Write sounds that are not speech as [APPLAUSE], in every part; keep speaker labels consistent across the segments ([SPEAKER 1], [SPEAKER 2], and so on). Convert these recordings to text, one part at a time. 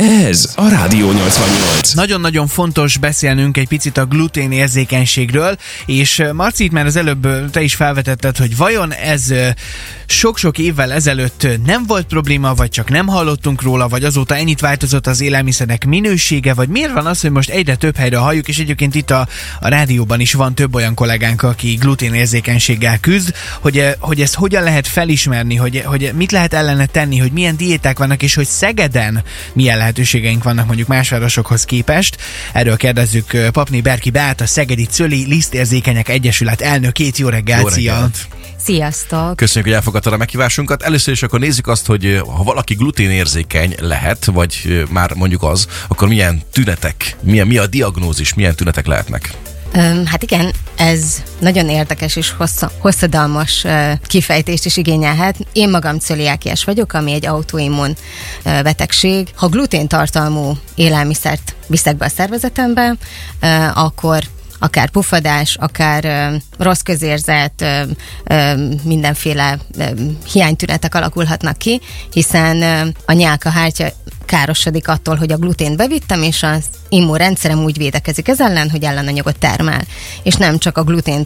[SPEAKER 1] Ez a Rádió 88.
[SPEAKER 2] Nagyon-nagyon fontos beszélnünk egy picit a glutén érzékenységről, és Marci, itt már az előbb te is felvetetted, hogy vajon ez sok-sok évvel ezelőtt nem volt probléma, vagy csak nem hallottunk róla, vagy azóta ennyit változott az élelmiszerek minősége, vagy miért van az, hogy most egyre több helyre halljuk, és egyébként itt a, a rádióban is van több olyan kollégánk, aki gluténérzékenységgel küzd, hogy, hogy ezt hogyan lehet felismerni, hogy, hogy mit lehet ellene tenni, hogy milyen diéták vannak, és hogy Szegeden milyen lehetőségeink vannak mondjuk más városokhoz képest. Erről kérdezzük Papni Berki Beát, a Szegedi Cöli Lisztérzékenyek Egyesület elnökét. Jó reggelt, Jó reggelt.
[SPEAKER 3] Sziasztok!
[SPEAKER 4] Köszönjük, hogy elfogadtad a meghívásunkat. Először is akkor nézzük azt, hogy ha valaki gluténérzékeny lehet, vagy már mondjuk az, akkor milyen tünetek, milyen, mi a diagnózis, milyen tünetek lehetnek?
[SPEAKER 3] Hát igen, ez nagyon érdekes és hossza, hosszadalmas kifejtést is igényelhet. Én magam cöliákiás vagyok, ami egy autoimmun betegség. Ha glutén tartalmú élelmiszert viszek be a szervezetembe, akkor akár pufadás, akár ö, rossz közérzet, ö, ö, mindenféle ö, hiánytünetek alakulhatnak ki, hiszen ö, a nyálka hártya károsodik attól, hogy a glutén bevittem, és az immunrendszerem úgy védekezik ez ellen, hogy ellenanyagot termel. És nem csak a glutén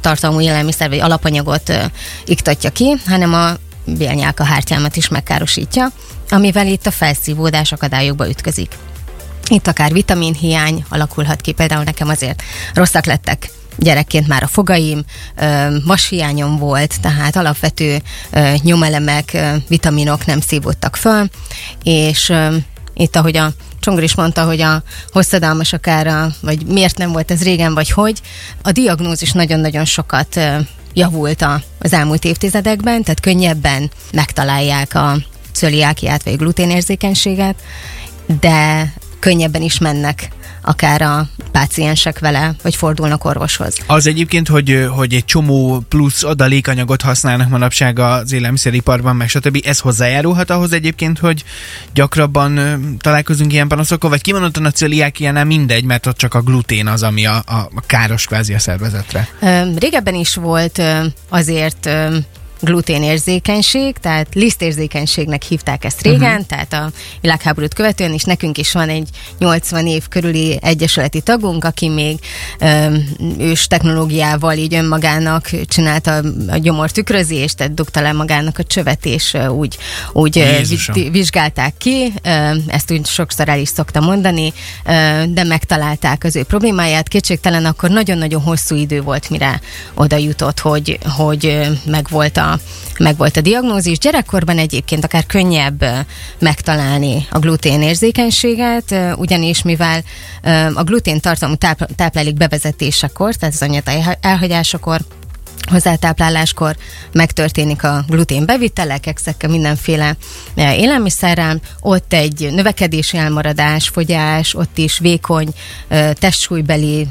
[SPEAKER 3] tartalmú élelmiszer vagy alapanyagot ö, iktatja ki, hanem a bélnyálka hártyámat is megkárosítja, amivel itt a felszívódás akadályokba ütközik. Itt akár vitaminhiány alakulhat ki, például nekem azért rosszak lettek gyerekként már a fogaim, mashiányom volt, tehát alapvető nyomelemek, vitaminok nem szívódtak föl, és itt, ahogy a Csongor is mondta, hogy a hosszadalmas akár, a, vagy miért nem volt ez régen, vagy hogy, a diagnózis nagyon-nagyon sokat javult az elmúlt évtizedekben, tehát könnyebben megtalálják a cöliákiát vagy gluténérzékenységet, de könnyebben is mennek akár a páciensek vele, vagy fordulnak orvoshoz.
[SPEAKER 2] Az egyébként, hogy, hogy egy csomó plusz adalékanyagot használnak manapság az élelmiszeriparban, meg stb. Ez hozzájárulhat ahhoz egyébként, hogy gyakrabban találkozunk ilyen panaszokkal, vagy kimondottan a celiákiánál mindegy, mert ott csak a glutén az, ami a, a káros kvázi a szervezetre.
[SPEAKER 3] Régebben is volt azért gluténérzékenység, tehát lisztérzékenységnek hívták ezt régen, uh-huh. tehát a világháborút követően, és nekünk is van egy 80 év körüli egyesületi tagunk, aki még um, ős technológiával így önmagának csinálta a gyomor tükrözést, tehát dugta le magának a csövet, és úgy, úgy vizsgálták ki, ezt úgy sokszor el is szokta mondani, de megtalálták az ő problémáját. Kétségtelen akkor nagyon-nagyon hosszú idő volt, mire oda jutott, hogy, hogy megvolt a meg volt a diagnózis. Gyerekkorban egyébként akár könnyebb megtalálni a gluténérzékenységet, ugyanis mivel a glutén tartalmú táplálék bevezetésekor, tehát az anyata elhagyásakor hozzátápláláskor megtörténik a glutén bevitele, kekszekkel mindenféle e, élelmiszerrel, ott egy növekedési elmaradás, fogyás, ott is vékony e, testsúlybeli,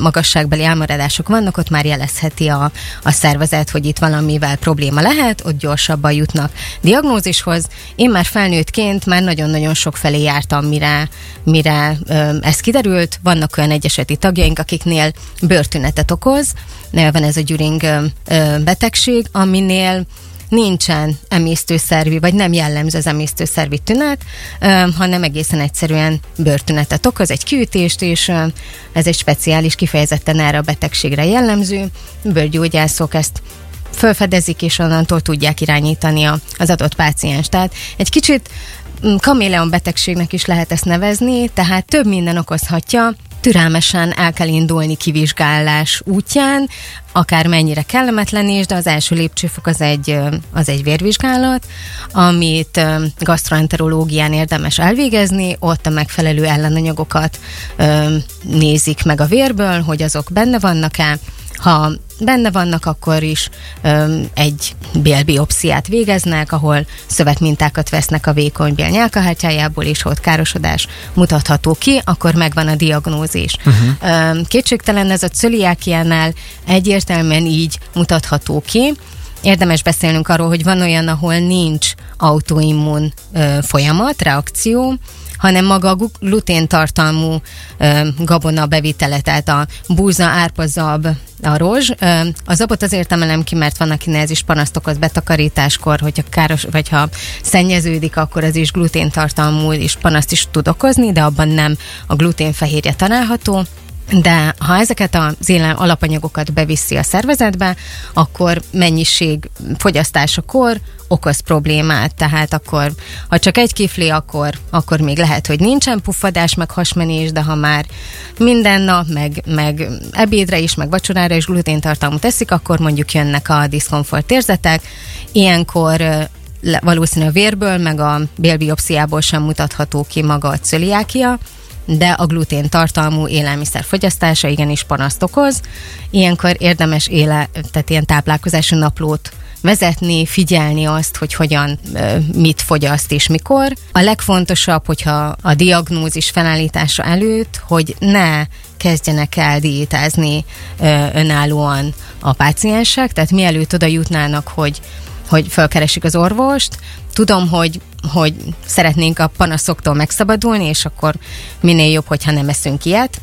[SPEAKER 3] magasságbeli elmaradások vannak, ott már jelezheti a, a szervezet, hogy itt valamivel probléma lehet, ott gyorsabban jutnak diagnózishoz. Én már felnőttként már nagyon-nagyon sok felé jártam, mire, mire ez kiderült. Vannak olyan egyeseti tagjaink, akiknél bőrtünetet okoz, van ez a gyüring betegség, aminél nincsen emésztőszervi, vagy nem jellemző az emésztőszervi tünet, hanem egészen egyszerűen bőrtünetet okoz, egy kiütést, és ez egy speciális, kifejezetten erre a betegségre jellemző. Bőrgyógyászok ezt felfedezik, és onnantól tudják irányítani az adott páciens. Tehát egy kicsit mm, kaméleon betegségnek is lehet ezt nevezni, tehát több minden okozhatja, türelmesen el kell indulni kivizsgálás útján, akár mennyire kellemetlen is, de az első lépcsőfok az egy, az egy vérvizsgálat, amit gastroenterológián érdemes elvégezni, ott a megfelelő ellenanyagokat nézik meg a vérből, hogy azok benne vannak-e, ha benne vannak, akkor is öm, egy bélbiopsziát végeznek, ahol szövetmintákat vesznek a vékony bél nyálkahártyájából, és ott károsodás mutatható ki, akkor megvan a diagnózis. Uh-huh. Öm, kétségtelen ez a cöliákiánál egyértelműen így mutatható ki, Érdemes beszélnünk arról, hogy van olyan, ahol nincs autoimmun folyamat, reakció, hanem maga a gluténtartalmú gabona bevitele, tehát a búza, árpa, zab, a rozs. Ö, a zabot azért emelem ki, mert van, akinek ez is panaszt okoz betakarításkor, hogyha káros, vagy ha szennyeződik, akkor ez is gluténtartalmú és panaszt is tud okozni, de abban nem a gluténfehérje található. De ha ezeket az élelem alapanyagokat beviszi a szervezetbe, akkor mennyiség fogyasztásakor okoz problémát, tehát akkor, ha csak egy kifli, akkor, akkor még lehet, hogy nincsen puffadás, meg hasmenés, de ha már minden nap, meg, meg ebédre is, meg vacsorára is gluténtartalmú teszik, akkor mondjuk jönnek a diszkomfort érzetek. Ilyenkor valószínű a vérből, meg a bélbiopsziából sem mutatható ki maga a cöliákia, de a glutén tartalmú élelmiszer fogyasztása igenis panaszt okoz. Ilyenkor érdemes éle, tehát ilyen táplálkozási naplót vezetni, figyelni azt, hogy hogyan, mit fogyaszt és mikor. A legfontosabb, hogyha a diagnózis felállítása előtt, hogy ne kezdjenek el diétázni önállóan a páciensek, tehát mielőtt oda jutnának, hogy hogy felkeresik az orvost. Tudom, hogy, hogy szeretnénk a panaszoktól megszabadulni, és akkor minél jobb, hogyha nem eszünk ilyet.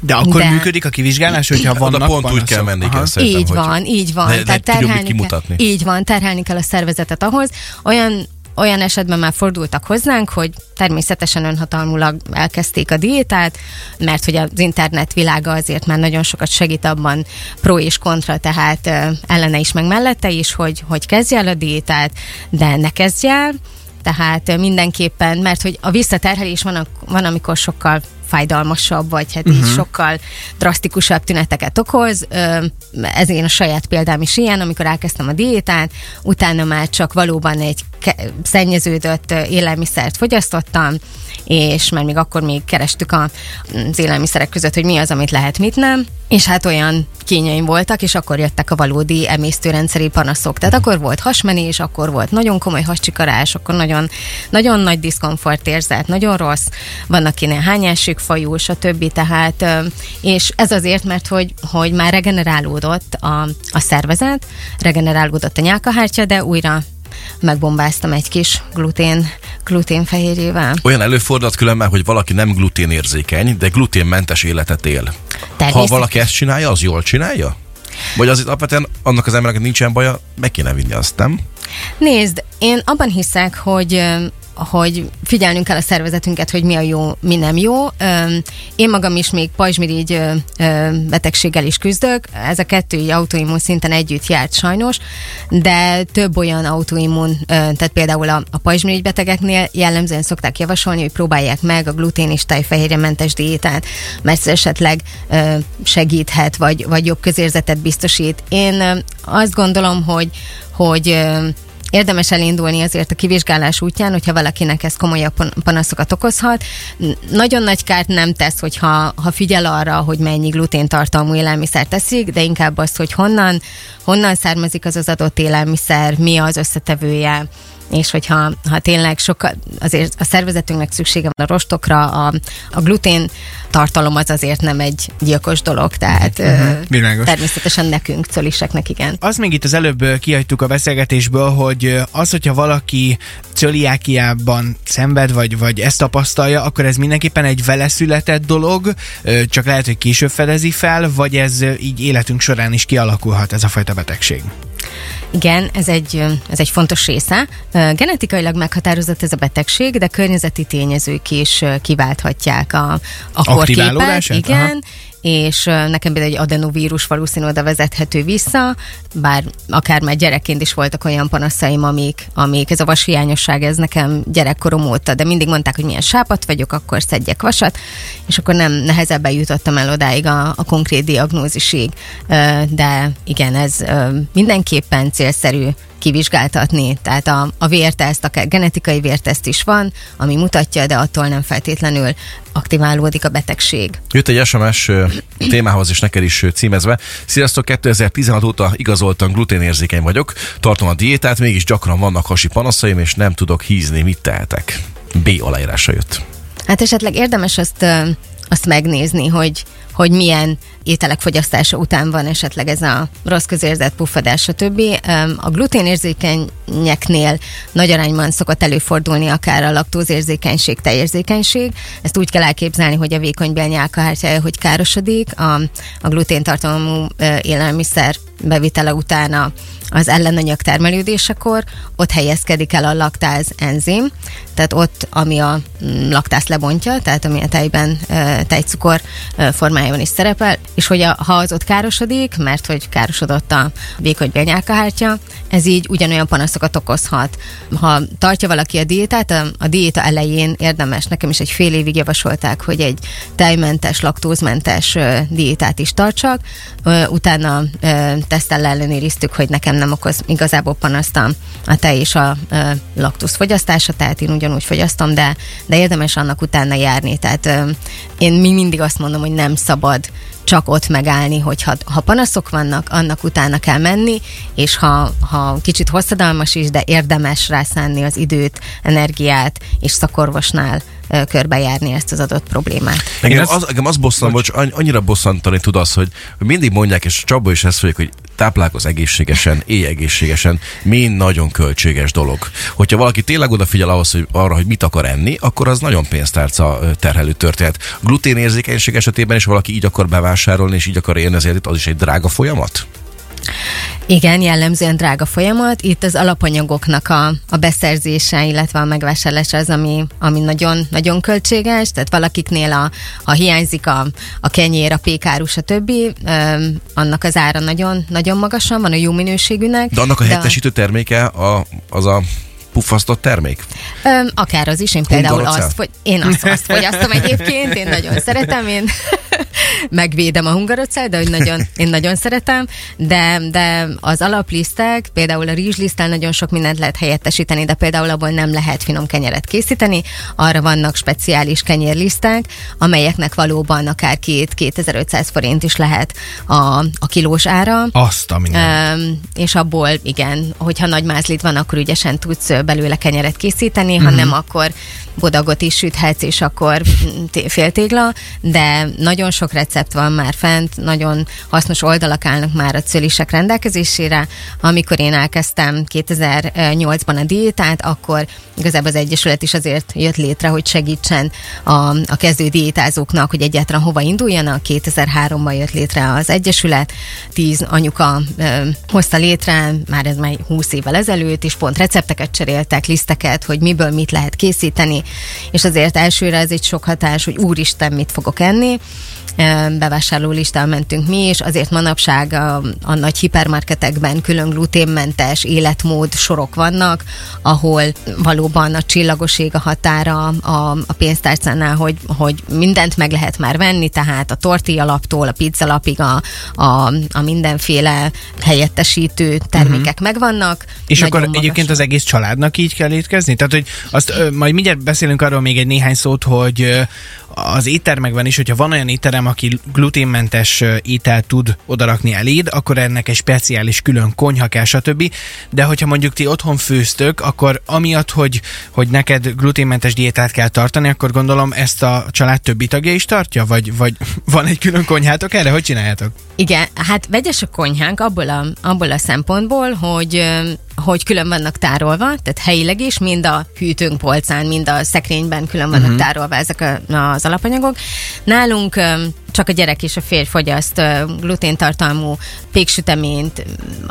[SPEAKER 2] De akkor
[SPEAKER 3] De-
[SPEAKER 2] működik a kivizsgálás, hogyha
[SPEAKER 4] Oda
[SPEAKER 2] vannak
[SPEAKER 4] pont úgy
[SPEAKER 2] panaszok?
[SPEAKER 4] kell menni, kell szerintem,
[SPEAKER 3] így
[SPEAKER 4] hogy
[SPEAKER 3] van, így van.
[SPEAKER 4] ne- ne
[SPEAKER 3] Tehát
[SPEAKER 4] tudjuk mit
[SPEAKER 3] terhelni
[SPEAKER 4] kimutatni.
[SPEAKER 3] kell, így van, terhelni kell a szervezetet ahhoz. Olyan olyan esetben már fordultak hozzánk, hogy természetesen önhatalmulag elkezdték a diétát, mert hogy az internet világa azért már nagyon sokat segít abban pro és kontra, tehát ö, ellene is, meg mellette is, hogy, hogy kezdj el a diétát, de ne kezdj el, tehát mindenképpen, mert hogy a visszaterhelés van, van amikor sokkal fájdalmasabb, vagy hát uh-huh. így sokkal drasztikusabb tüneteket okoz. Ez én a saját példám is ilyen, amikor elkezdtem a diétát, utána már csak valóban egy szennyeződött élelmiszert fogyasztottam, és mert még akkor még kerestük a, az élelmiszerek között, hogy mi az, amit lehet, mit nem, és hát olyan kényeim voltak, és akkor jöttek a valódi emésztőrendszeri panaszok. Tehát akkor volt hasmenés, akkor volt nagyon komoly hascsikarás, akkor nagyon, nagyon nagy diszkomfort érzet, nagyon rossz, van akinek hányásig fajú, stb. Tehát, és ez azért, mert hogy, hogy már regenerálódott a, a szervezet, regenerálódott a nyálkahártya, de újra megbombáztam egy kis glutén, gluténfehérjével.
[SPEAKER 4] Olyan előfordulhat különben, hogy valaki nem gluténérzékeny, de gluténmentes életet él. Ha valaki ezt csinálja, az jól csinálja? Vagy azért alapvetően annak az embernek nincsen baja, meg kéne vinni azt, nem?
[SPEAKER 3] Nézd, én abban hiszek, hogy hogy figyelnünk kell a szervezetünket, hogy mi a jó, mi nem jó. Én magam is még pajzsmirigy betegséggel is küzdök. Ez a kettő autoimmun szinten együtt járt sajnos, de több olyan autoimmun, tehát például a, a pajzsmirigy betegeknél jellemzően szokták javasolni, hogy próbálják meg a glutén és tejfehérjementes diétát, mert esetleg segíthet, vagy, vagy jobb közérzetet biztosít. Én azt gondolom, hogy, hogy érdemes elindulni azért a kivizsgálás útján, hogyha valakinek ez komolyabb pan- panaszokat okozhat. Nagyon nagy kárt nem tesz, hogyha ha figyel arra, hogy mennyi gluténtartalmú élelmiszer teszik, de inkább azt, hogy honnan, honnan származik az az adott élelmiszer, mi az összetevője, és hogyha ha tényleg sokkal, azért a szervezetünknek szüksége van a rostokra, a, a glutén tartalom az azért nem egy gyilkos dolog, tehát uh-huh.
[SPEAKER 2] Világos.
[SPEAKER 3] természetesen nekünk, cöliseknek igen.
[SPEAKER 2] Az még itt az előbb ö, kihagytuk a beszélgetésből, hogy ö, az, hogyha valaki cöliákiában szenved, vagy, vagy ezt tapasztalja, akkor ez mindenképpen egy vele született dolog, ö, csak lehet, hogy később fedezi fel, vagy ez ö, így életünk során is kialakulhat ez a fajta betegség.
[SPEAKER 3] Igen, ez egy, ez egy fontos része. Genetikailag meghatározott ez a betegség, de környezeti tényezők is kiválthatják a, a korképet. Igen,
[SPEAKER 2] Aha.
[SPEAKER 3] És nekem például egy adenovírus valószínű oda vezethető vissza, bár akár már gyerekként is voltak olyan panaszaim, amik, amik ez a vashiányosság, ez nekem gyerekkorom óta, de mindig mondták, hogy milyen sápat vagyok, akkor szedjek vasat, és akkor nem nehezebben jutottam el odáig a, a konkrét diagnózisig. De igen, ez mindenképpen célszerű kivizsgáltatni. Tehát a, a vérteszt, akár genetikai vérteszt is van, ami mutatja, de attól nem feltétlenül aktiválódik a betegség.
[SPEAKER 4] Jött egy SMS témához is neked is címezve. Sziasztok, 2016 óta igazoltan gluténérzékeny vagyok, tartom a diétát, mégis gyakran vannak hasi panaszaim, és nem tudok hízni, mit tehetek. B aláírása jött.
[SPEAKER 3] Hát esetleg érdemes azt azt megnézni, hogy, hogy milyen ételek fogyasztása után van esetleg ez a rossz közérzet, puffadás, stb. A gluténérzékenyeknél nagy arányban szokott előfordulni akár a laktózérzékenység, tejérzékenység. Ezt úgy kell elképzelni, hogy a vékony nyálkahártya, hogy károsodik, a, a gluténtartalmú élelmiszer bevitele utána az ellenanyag termelődésekor, ott helyezkedik el a laktáz enzim, tehát ott, ami a mm, laktázt lebontja, tehát ami a tejben, tejcukor ö, formájában is szerepel, és hogy a, ha az ott károsodik, mert hogy károsodott a vékony bélnyálkahártya, ez így ugyanolyan panaszokat okozhat. Ha tartja valaki a diétát, a, a diéta elején érdemes, nekem is egy fél évig javasolták, hogy egy tejmentes, laktózmentes diétát is tartsak, utána ö, tesztel ellenőriztük, hogy nekem nem okoz igazából panaszt a, a tej és a laktóz fogyasztása, tehát én ugyanúgy fogyasztom, de, de érdemes annak utána járni. Tehát én mi mindig azt mondom, hogy nem szabad csak ott megállni, hogy ha, ha panaszok vannak, annak utána kell menni, és ha, ha kicsit hosszadalmas is, de érdemes rászánni az időt, energiát, és szakorvosnál körbejárni ezt az adott problémát.
[SPEAKER 4] Engem az, engem az bosszant, bocs, anny- annyira bosszantani tud az, hogy, hogy mindig mondják, és Csaba is ezt mondják, hogy táplálkoz egészségesen, élj egészségesen, mind nagyon költséges dolog. Hogyha valaki tényleg odafigyel ahhoz, hogy arra, hogy mit akar enni, akkor az nagyon pénztárca terhelő történet. Gluténérzékenység esetében is valaki így akar bevásárolni, és így akar élni, ezért az is egy drága folyamat?
[SPEAKER 3] Igen, jellemzően drága folyamat. Itt az alapanyagoknak a, a beszerzése, illetve a megvásárlása az, ami, ami nagyon, nagyon költséges. Tehát valakiknél, a, ha hiányzik a, a kenyér, a pékáru, stb., öm, annak az ára nagyon, nagyon magasan van, a jó minőségűnek.
[SPEAKER 4] De annak a helyettesítő terméke a, az a puffasztott termék?
[SPEAKER 3] Öm, akár az is, én például azt, fogy, én azt, azt fogyasztom egyébként, én nagyon szeretem, én megvédem a hungarocell, de hogy nagyon, én nagyon szeretem, de, de az alaplisztek, például a rizsliszttel nagyon sok mindent lehet helyettesíteni, de például abból nem lehet finom kenyeret készíteni, arra vannak speciális kenyérlisztek, amelyeknek valóban akár 2-2500 forint is lehet a, a kilós ára.
[SPEAKER 2] Azt a minden.
[SPEAKER 3] Um, és abból, igen, hogyha nagy mázlit van, akkor ügyesen tudsz belőle kenyeret készíteni, ha nem, akkor bodagot is süthetsz, és akkor mm, té- féltégla, de nagyon sok recept van már fent, nagyon hasznos oldalak állnak már a cölisek rendelkezésére. Amikor én elkezdtem 2008-ban a diétát, akkor igazából az Egyesület is azért jött létre, hogy segítsen a, a kezdő diétázóknak, hogy egyáltalán hova induljanak. 2003-ban jött létre az Egyesület, tíz anyuka ö, hozta létre, már ez már 20 évvel ezelőtt, és pont recepteket cseréltek, liszteket, hogy miből mit lehet készíteni, és azért elsőre ez egy sok hatás, hogy úristen, mit fogok enni, bevásárló listán mentünk mi is, azért manapság a, a nagy hipermarketekben külön gluténmentes életmód sorok vannak, ahol valóban a csillagoség a határa a, a pénztárcánál, hogy, hogy mindent meg lehet már venni, tehát a tortillalaptól a pizzalapig a, a, a mindenféle helyettesítő termékek megvannak.
[SPEAKER 2] És akkor
[SPEAKER 3] magas.
[SPEAKER 2] egyébként az egész családnak így kell étkezni? Tehát, hogy azt ö, majd mindjárt beszélünk arról még egy néhány szót, hogy az éttermekben is, hogyha van olyan étterem, aki gluténmentes ételt tud odarakni eléd, akkor ennek egy speciális külön konyha kell, stb. De hogyha mondjuk ti otthon főztök, akkor amiatt, hogy, hogy neked gluténmentes diétát kell tartani, akkor gondolom ezt a család többi tagja is tartja? Vagy, vagy [LAUGHS] van egy külön konyhátok erre? Hogy csináljátok?
[SPEAKER 3] Igen, hát vegyes a konyhánk abból a, abból a szempontból, hogy hogy külön vannak tárolva, tehát helyileg is, mind a hűtőnk polcán, mind a szekrényben külön vannak uh-huh. tárolva ezek a, az alapanyagok. Nálunk csak a gyerek és a férj fogyaszt gluténtartalmú péksüteményt,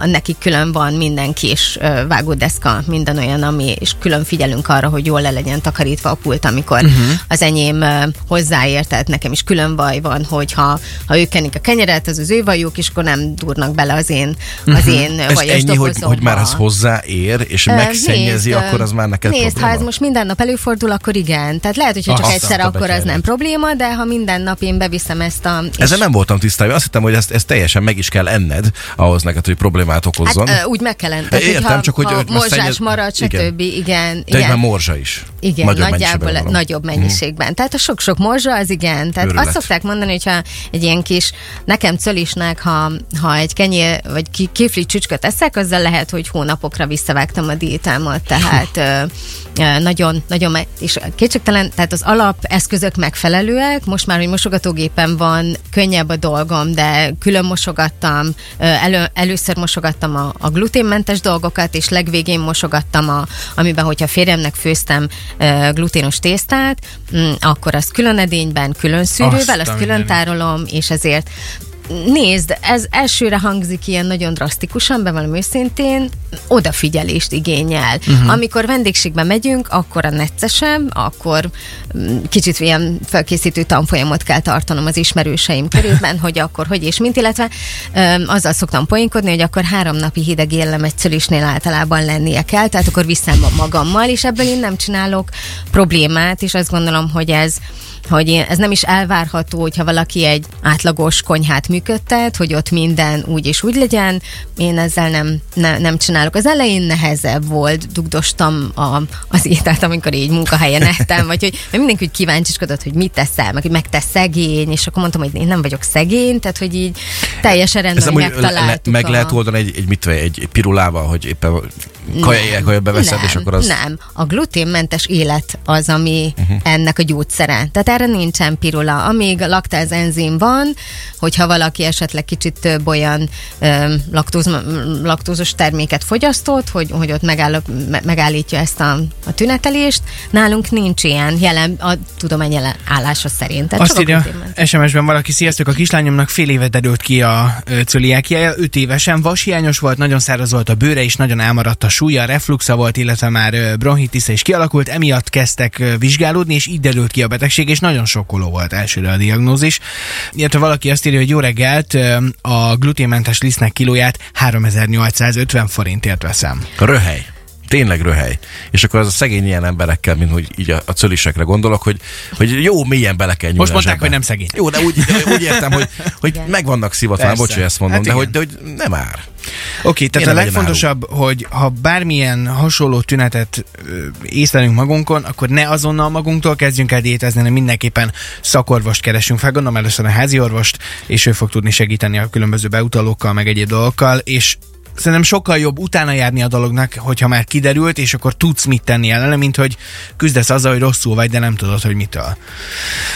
[SPEAKER 3] nekik külön van minden kis vágódeszka, minden olyan, ami, és külön figyelünk arra, hogy jól le legyen takarítva a pult, amikor uh-huh. az enyém ö, hozzáér, tehát nekem is külön baj van, hogy ha, ha ők kenik a kenyeret, az az ő vajuk, és akkor nem durnak bele az én, az én
[SPEAKER 4] Ez ennyi, hogy,
[SPEAKER 3] dobozomba.
[SPEAKER 4] hogy már ez hozzáér, és
[SPEAKER 3] Ö,
[SPEAKER 4] megszennyezi,
[SPEAKER 3] nézd,
[SPEAKER 4] akkor az már neked
[SPEAKER 3] Nézd,
[SPEAKER 4] probléma.
[SPEAKER 3] ha ez most minden nap előfordul, akkor igen. Tehát lehet, hogyha csak
[SPEAKER 2] Azt
[SPEAKER 3] egyszer, akkor az nem probléma, de ha minden nap én beviszem ezt és-
[SPEAKER 4] Ezzel nem voltam tisztában. Azt hittem, hogy ezt, ezt teljesen meg is kell enned, ahhoz neked, hogy problémát okozzon.
[SPEAKER 3] Hát, úgy meg kell. Tehát,
[SPEAKER 4] Értem, csak hogy
[SPEAKER 3] ha morzsás
[SPEAKER 4] szennyez-
[SPEAKER 3] marad,
[SPEAKER 4] Igen.
[SPEAKER 3] stb. Igen,
[SPEAKER 4] De egyben
[SPEAKER 3] igen.
[SPEAKER 4] morzsa is.
[SPEAKER 3] Igen,
[SPEAKER 4] Nagyobb
[SPEAKER 3] nagyjából
[SPEAKER 4] mennyiségben van.
[SPEAKER 3] nagyobb mennyiségben. Tehát a sok-sok morzsa az igen. Tehát
[SPEAKER 4] Őrület.
[SPEAKER 3] azt szokták mondani, hogyha egy ilyen kis, nekem cölisnek, ha, ha egy kenyér vagy ki, kifli csücsköt eszek, azzal lehet, hogy hónapok napokra visszavágtam a diétámat, tehát nagyon, nagyon, és kétségtelen, tehát az alapeszközök megfelelőek, most már, hogy mosogatógépen van, könnyebb a dolgom, de külön mosogattam, elő, először mosogattam a, a gluténmentes dolgokat, és legvégén mosogattam, a, amiben, hogyha férjemnek főztem gluténos tésztát, mm, akkor azt külön edényben, külön szűrővel,
[SPEAKER 2] Azt
[SPEAKER 3] azt külön tárolom, és ezért Nézd, ez elsőre hangzik ilyen nagyon drasztikusan, bevallom őszintén, odafigyelést igényel. Uh-huh. Amikor vendégségbe megyünk, akkor a neccesebb, akkor mm, kicsit ilyen felkészítő tanfolyamot kell tartanom az ismerőseim körében, [LAUGHS] hogy akkor hogy és mint, illetve öm, azzal szoktam poénkodni, hogy akkor három napi hideg élem egy szülisnél általában lennie kell, tehát akkor viszem magammal, és ebből én nem csinálok problémát, és azt gondolom, hogy ez hogy ez nem is elvárható, hogyha valaki egy átlagos konyhát működtet, hogy ott minden úgy és úgy legyen. Én ezzel nem, ne, nem csinálok. Az elején nehezebb volt, dugdostam a, az ételt, amikor így munkahelyen ettem, vagy hogy mert mindenki úgy kíváncsiskodott, hogy mit teszel, meg hogy meg te szegény, és akkor mondtam, hogy én nem vagyok szegény, tehát hogy így teljesen rendben,
[SPEAKER 4] úgy le,
[SPEAKER 3] megtaláltuk
[SPEAKER 4] meg
[SPEAKER 3] a...
[SPEAKER 4] lehet oldani egy, egy, mit, egy, egy pirulával, hogy éppen kaja beveszed,
[SPEAKER 3] nem,
[SPEAKER 4] és akkor az...
[SPEAKER 3] Nem, a gluténmentes élet az, ami uh-huh. ennek a gyógyszere. Tehát erre nincsen pirula. Amíg laktáz enzim van, hogyha valaki esetleg kicsit több olyan ö, laktóz, laktózos terméket fogyasztott, hogy, hogy ott megáll, me, megállítja ezt a, a tünetelést, nálunk nincs ilyen jelen, a tudomány jelen állása szerint. Tehát
[SPEAKER 2] Azt
[SPEAKER 3] a
[SPEAKER 2] írja. SMS-ben valaki, sziasztok, a kislányomnak fél éve derült ki a cöliákiája, 5 évesen, vashiányos volt, nagyon száraz volt a bőre, és nagyon elmaradt a súlya, refluxa volt, illetve már bronchitisza is kialakult, emiatt kezdtek vizsgálódni, és így derült ki a betegség, és nagyon sokkoló volt elsőre a diagnózis. Illetve valaki azt írja, hogy jó reggelt, a gluténmentes lisztnek kilóját 3850 forintért veszem.
[SPEAKER 4] Röhely. Tényleg röhely. És akkor az a szegény ilyen emberekkel, mint hogy így a, a cölisekre gondolok, hogy, hogy jó, mélyen bele kell nyúlni
[SPEAKER 2] Most mondták,
[SPEAKER 4] zsebbe.
[SPEAKER 2] hogy nem szegény.
[SPEAKER 4] Jó, de úgy, de úgy értem, hogy, hogy
[SPEAKER 3] Igen.
[SPEAKER 4] meg vannak szivatva,
[SPEAKER 2] Persze.
[SPEAKER 4] bocs, hogy ezt mondom,
[SPEAKER 2] Hát
[SPEAKER 4] de,
[SPEAKER 2] igen.
[SPEAKER 4] hogy, de hogy nem ár.
[SPEAKER 2] Oké, tehát a legfontosabb, hogy ha bármilyen hasonló tünetet ö, észlelünk magunkon, akkor ne azonnal magunktól kezdjünk el diétázni, hanem mindenképpen szakorvost keresünk fel, gondolom először a házi orvost, és ő fog tudni segíteni a különböző beutalókkal, meg egyéb dolgokkal, és szerintem sokkal jobb utána járni a dolognak, hogyha már kiderült, és akkor tudsz mit tenni ellene, mint hogy küzdesz azzal, hogy rosszul vagy, de nem tudod, hogy mitől.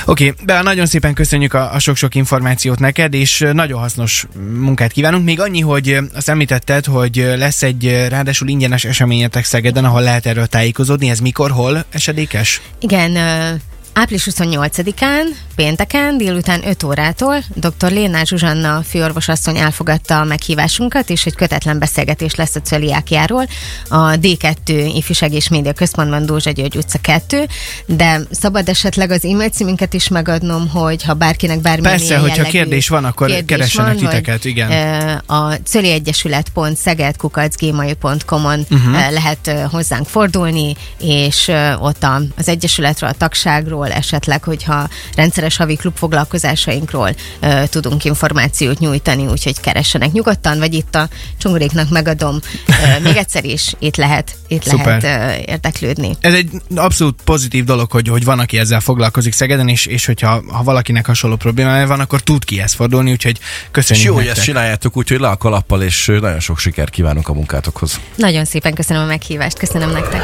[SPEAKER 2] Oké, okay, nagyon szépen köszönjük a, a sok-sok információt neked, és nagyon hasznos munkát kívánunk. Még annyi, hogy azt említetted, hogy lesz egy ráadásul ingyenes eseményetek Szegeden, ahol lehet erről tájékozódni. Ez mikor, hol esedékes?
[SPEAKER 3] Igen, ö, április 28-án, pénteken, délután 5 órától dr. Lénás Zsuzsanna főorvosasszony elfogadta a meghívásunkat, és egy kötetlen beszélgetés lesz a cöliákiáról a D2 Ifjúság és Média Központban Dózsa György utca 2, de szabad esetleg az e-mail címünket is megadnom, hogy ha bárkinek bármilyen
[SPEAKER 2] Persze, hogyha kérdés van, akkor
[SPEAKER 3] kérdés
[SPEAKER 2] keressenek
[SPEAKER 3] van,
[SPEAKER 2] titeket, igen.
[SPEAKER 3] A cöliegyesület.szegedkukacgmail.com-on
[SPEAKER 2] Mhm.
[SPEAKER 3] uh-huh. lehet ö, hozzánk fordulni, és ott az Egyesületről, a tagságról, esetleg, hogyha rendszeres havi klubfoglalkozásainkról ö, tudunk információt nyújtani, úgyhogy keressenek nyugodtan, vagy itt a csongoréknak megadom ö, [LAUGHS] még egyszer is, itt lehet, itt
[SPEAKER 2] Szuper.
[SPEAKER 3] lehet ö, érdeklődni.
[SPEAKER 2] Ez egy abszolút pozitív dolog, hogy, hogy van, aki ezzel foglalkozik Szegeden, és, és hogyha ha valakinek hasonló problémája van, akkor tud ki ezt fordulni, úgyhogy
[SPEAKER 4] És
[SPEAKER 2] köszönjük
[SPEAKER 4] jó, hogy ezt csináljátok, úgyhogy le a kalappal, és nagyon sok sikert kívánunk a munkátokhoz.
[SPEAKER 3] Nagyon szépen köszönöm a meghívást, köszönöm nektek.